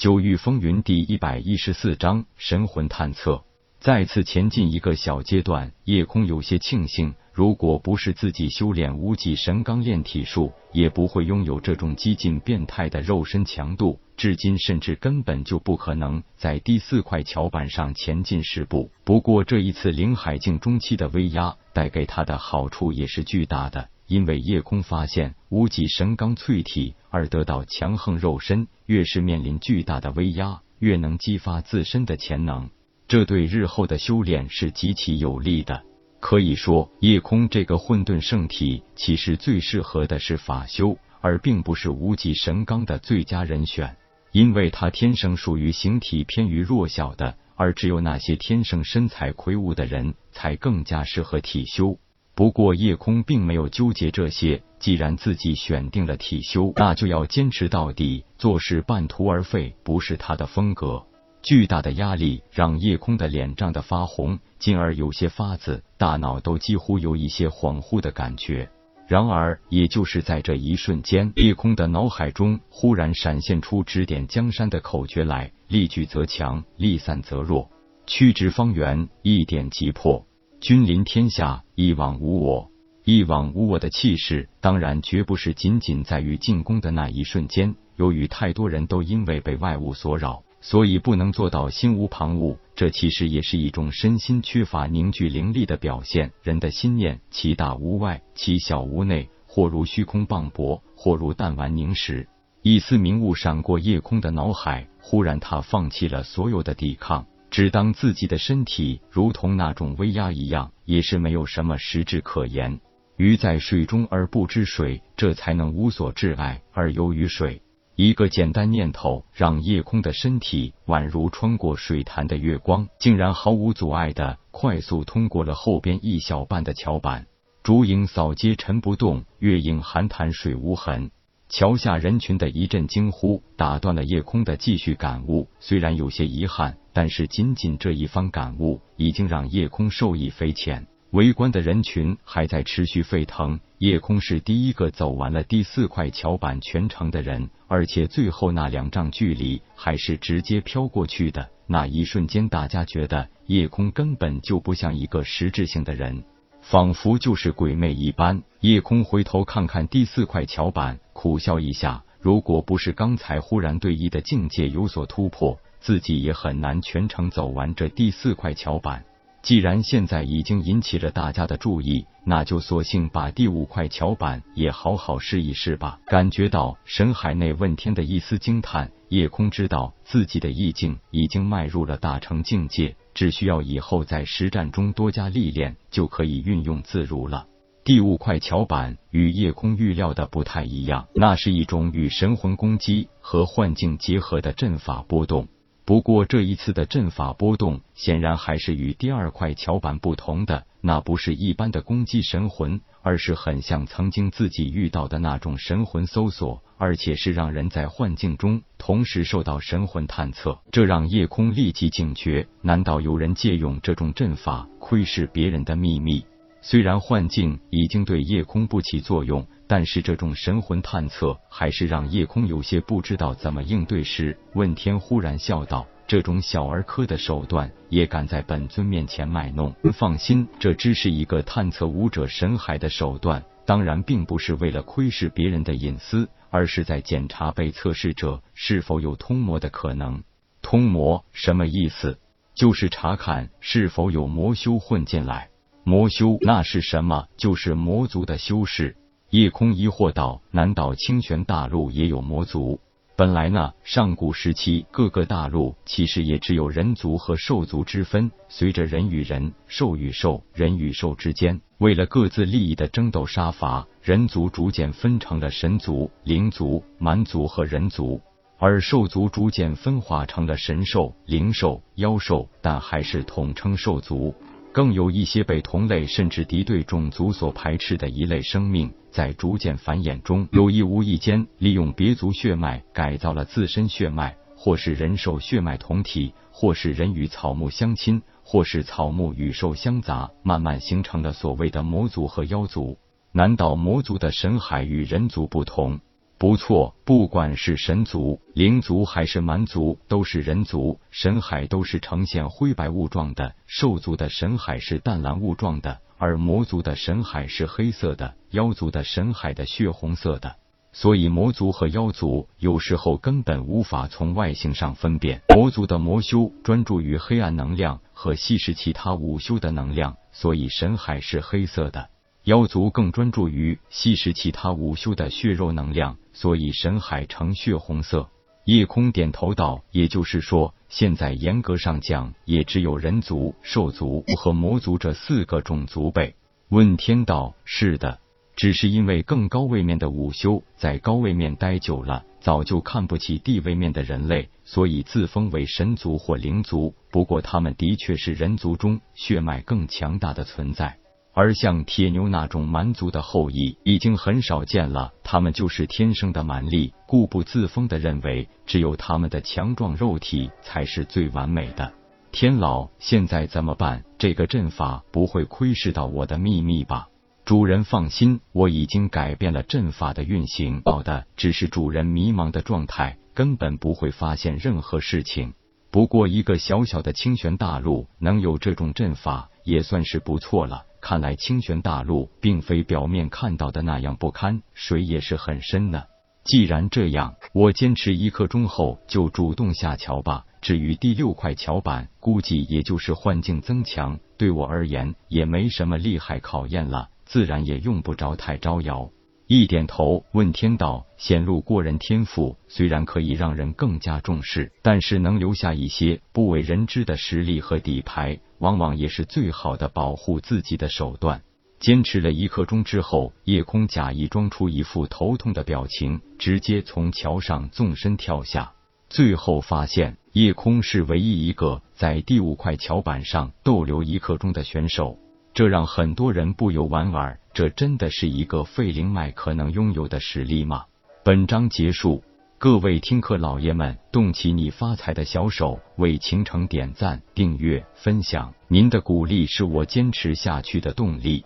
九域风云第一百一十四章神魂探测。再次前进一个小阶段，夜空有些庆幸，如果不是自己修炼无极神钢炼体术，也不会拥有这种激进变态的肉身强度。至今，甚至根本就不可能在第四块桥板上前进十步。不过，这一次灵海境中期的威压带给他的好处也是巨大的。因为夜空发现无极神钢淬体而得到强横肉身，越是面临巨大的威压，越能激发自身的潜能，这对日后的修炼是极其有利的。可以说，夜空这个混沌圣体其实最适合的是法修，而并不是无极神钢的最佳人选，因为他天生属于形体偏于弱小的，而只有那些天生身材魁梧的人才更加适合体修。不过，夜空并没有纠结这些。既然自己选定了体修，那就要坚持到底。做事半途而废不是他的风格。巨大的压力让夜空的脸涨得发红，进而有些发紫，大脑都几乎有一些恍惚的感觉。然而，也就是在这一瞬间，夜空的脑海中忽然闪现出指点江山的口诀来：力聚则强，力散则弱，屈直方圆，一点即破。君临天下，一往无我。一往无我的气势，当然绝不是仅仅在于进攻的那一瞬间。由于太多人都因为被外物所扰，所以不能做到心无旁骛。这其实也是一种身心缺乏凝聚灵力的表现。人的心念，其大无外，其小无内，或如虚空磅礴，或如弹丸凝实。一丝明悟闪过夜空的脑海，忽然他放弃了所有的抵抗。只当自己的身体如同那种威压一样，也是没有什么实质可言。鱼在水中而不知水，这才能无所挚爱而游于水。一个简单念头，让夜空的身体宛如穿过水潭的月光，竟然毫无阻碍的快速通过了后边一小半的桥板。烛影扫街尘不动，月影寒潭水无痕。桥下人群的一阵惊呼，打断了夜空的继续感悟。虽然有些遗憾，但是仅仅这一番感悟，已经让夜空受益匪浅。围观的人群还在持续沸腾。夜空是第一个走完了第四块桥板全程的人，而且最后那两丈距离还是直接飘过去的。那一瞬间，大家觉得夜空根本就不像一个实质性的人。仿佛就是鬼魅一般。夜空回头看看第四块桥板，苦笑一下。如果不是刚才忽然对弈的境界有所突破，自己也很难全程走完这第四块桥板。既然现在已经引起了大家的注意，那就索性把第五块桥板也好好试一试吧。感觉到神海内问天的一丝惊叹，夜空知道自己的意境已经迈入了大成境界。只需要以后在实战中多加历练，就可以运用自如了。第五块桥板与夜空预料的不太一样，那是一种与神魂攻击和幻境结合的阵法波动。不过这一次的阵法波动，显然还是与第二块桥板不同的。那不是一般的攻击神魂，而是很像曾经自己遇到的那种神魂搜索，而且是让人在幻境中同时受到神魂探测。这让夜空立即警觉：难道有人借用这种阵法窥视别人的秘密？虽然幻境已经对夜空不起作用。但是这种神魂探测还是让夜空有些不知道怎么应对时，问天忽然笑道：“这种小儿科的手段也敢在本尊面前卖弄？放心，这只是一个探测武者神海的手段，当然并不是为了窥视别人的隐私，而是在检查被测试者是否有通魔的可能。通魔什么意思？就是查看是否有魔修混进来。魔修那是什么？就是魔族的修士。”夜空疑惑道：“难道清泉大陆也有魔族？本来呢，上古时期各个大陆其实也只有人族和兽族之分。随着人与人、兽与兽、人与兽之间为了各自利益的争斗杀伐，人族逐渐分成了神族、灵族、蛮族和人族，而兽族逐渐分化成了神兽、灵兽、妖兽，但还是统称兽族。更有一些被同类甚至敌对种族所排斥的一类生命。”在逐渐繁衍中，有意无意间利用别族血脉改造了自身血脉，或是人兽血脉同体，或是人与草木相亲，或是草木与兽相杂，慢慢形成了所谓的魔族和妖族。难道魔族的神海与人族不同？不错，不管是神族、灵族还是蛮族，都是人族。神海都是呈现灰白雾状的，兽族的神海是淡蓝雾状的，而魔族的神海是黑色的，妖族的神海的血红色的。所以魔族和妖族有时候根本无法从外形上分辨。魔族的魔修专注于黑暗能量和吸食其他武修的能量，所以神海是黑色的。妖族更专注于吸食其他武修的血肉能量，所以神海呈血红色。夜空点头道：“也就是说，现在严格上讲，也只有人族、兽族和魔族这四个种族呗。”问天道：“是的，只是因为更高位面的武修在高位面待久了，早就看不起地位面的人类，所以自封为神族或灵族。不过他们的确是人族中血脉更强大的存在。”而像铁牛那种蛮族的后裔已经很少见了，他们就是天生的蛮力，固步自封的认为只有他们的强壮肉体才是最完美的。天老，现在怎么办？这个阵法不会窥视到我的秘密吧？主人放心，我已经改变了阵法的运行，好的只是主人迷茫的状态，根本不会发现任何事情。不过一个小小的清玄大陆能有这种阵法，也算是不错了。看来清泉大陆并非表面看到的那样不堪，水也是很深呢。既然这样，我坚持一刻钟后就主动下桥吧。至于第六块桥板，估计也就是幻境增强，对我而言也没什么厉害考验了，自然也用不着太招摇。一点头，问天道显露过人天赋，虽然可以让人更加重视，但是能留下一些不为人知的实力和底牌，往往也是最好的保护自己的手段。坚持了一刻钟之后，夜空假意装出一副头痛的表情，直接从桥上纵身跳下。最后发现，夜空是唯一一个在第五块桥板上逗留一刻钟的选手。这让很多人不由莞尔，这真的是一个废灵脉可能拥有的实力吗？本章结束，各位听课老爷们，动起你发财的小手，为倾城点赞、订阅、分享，您的鼓励是我坚持下去的动力。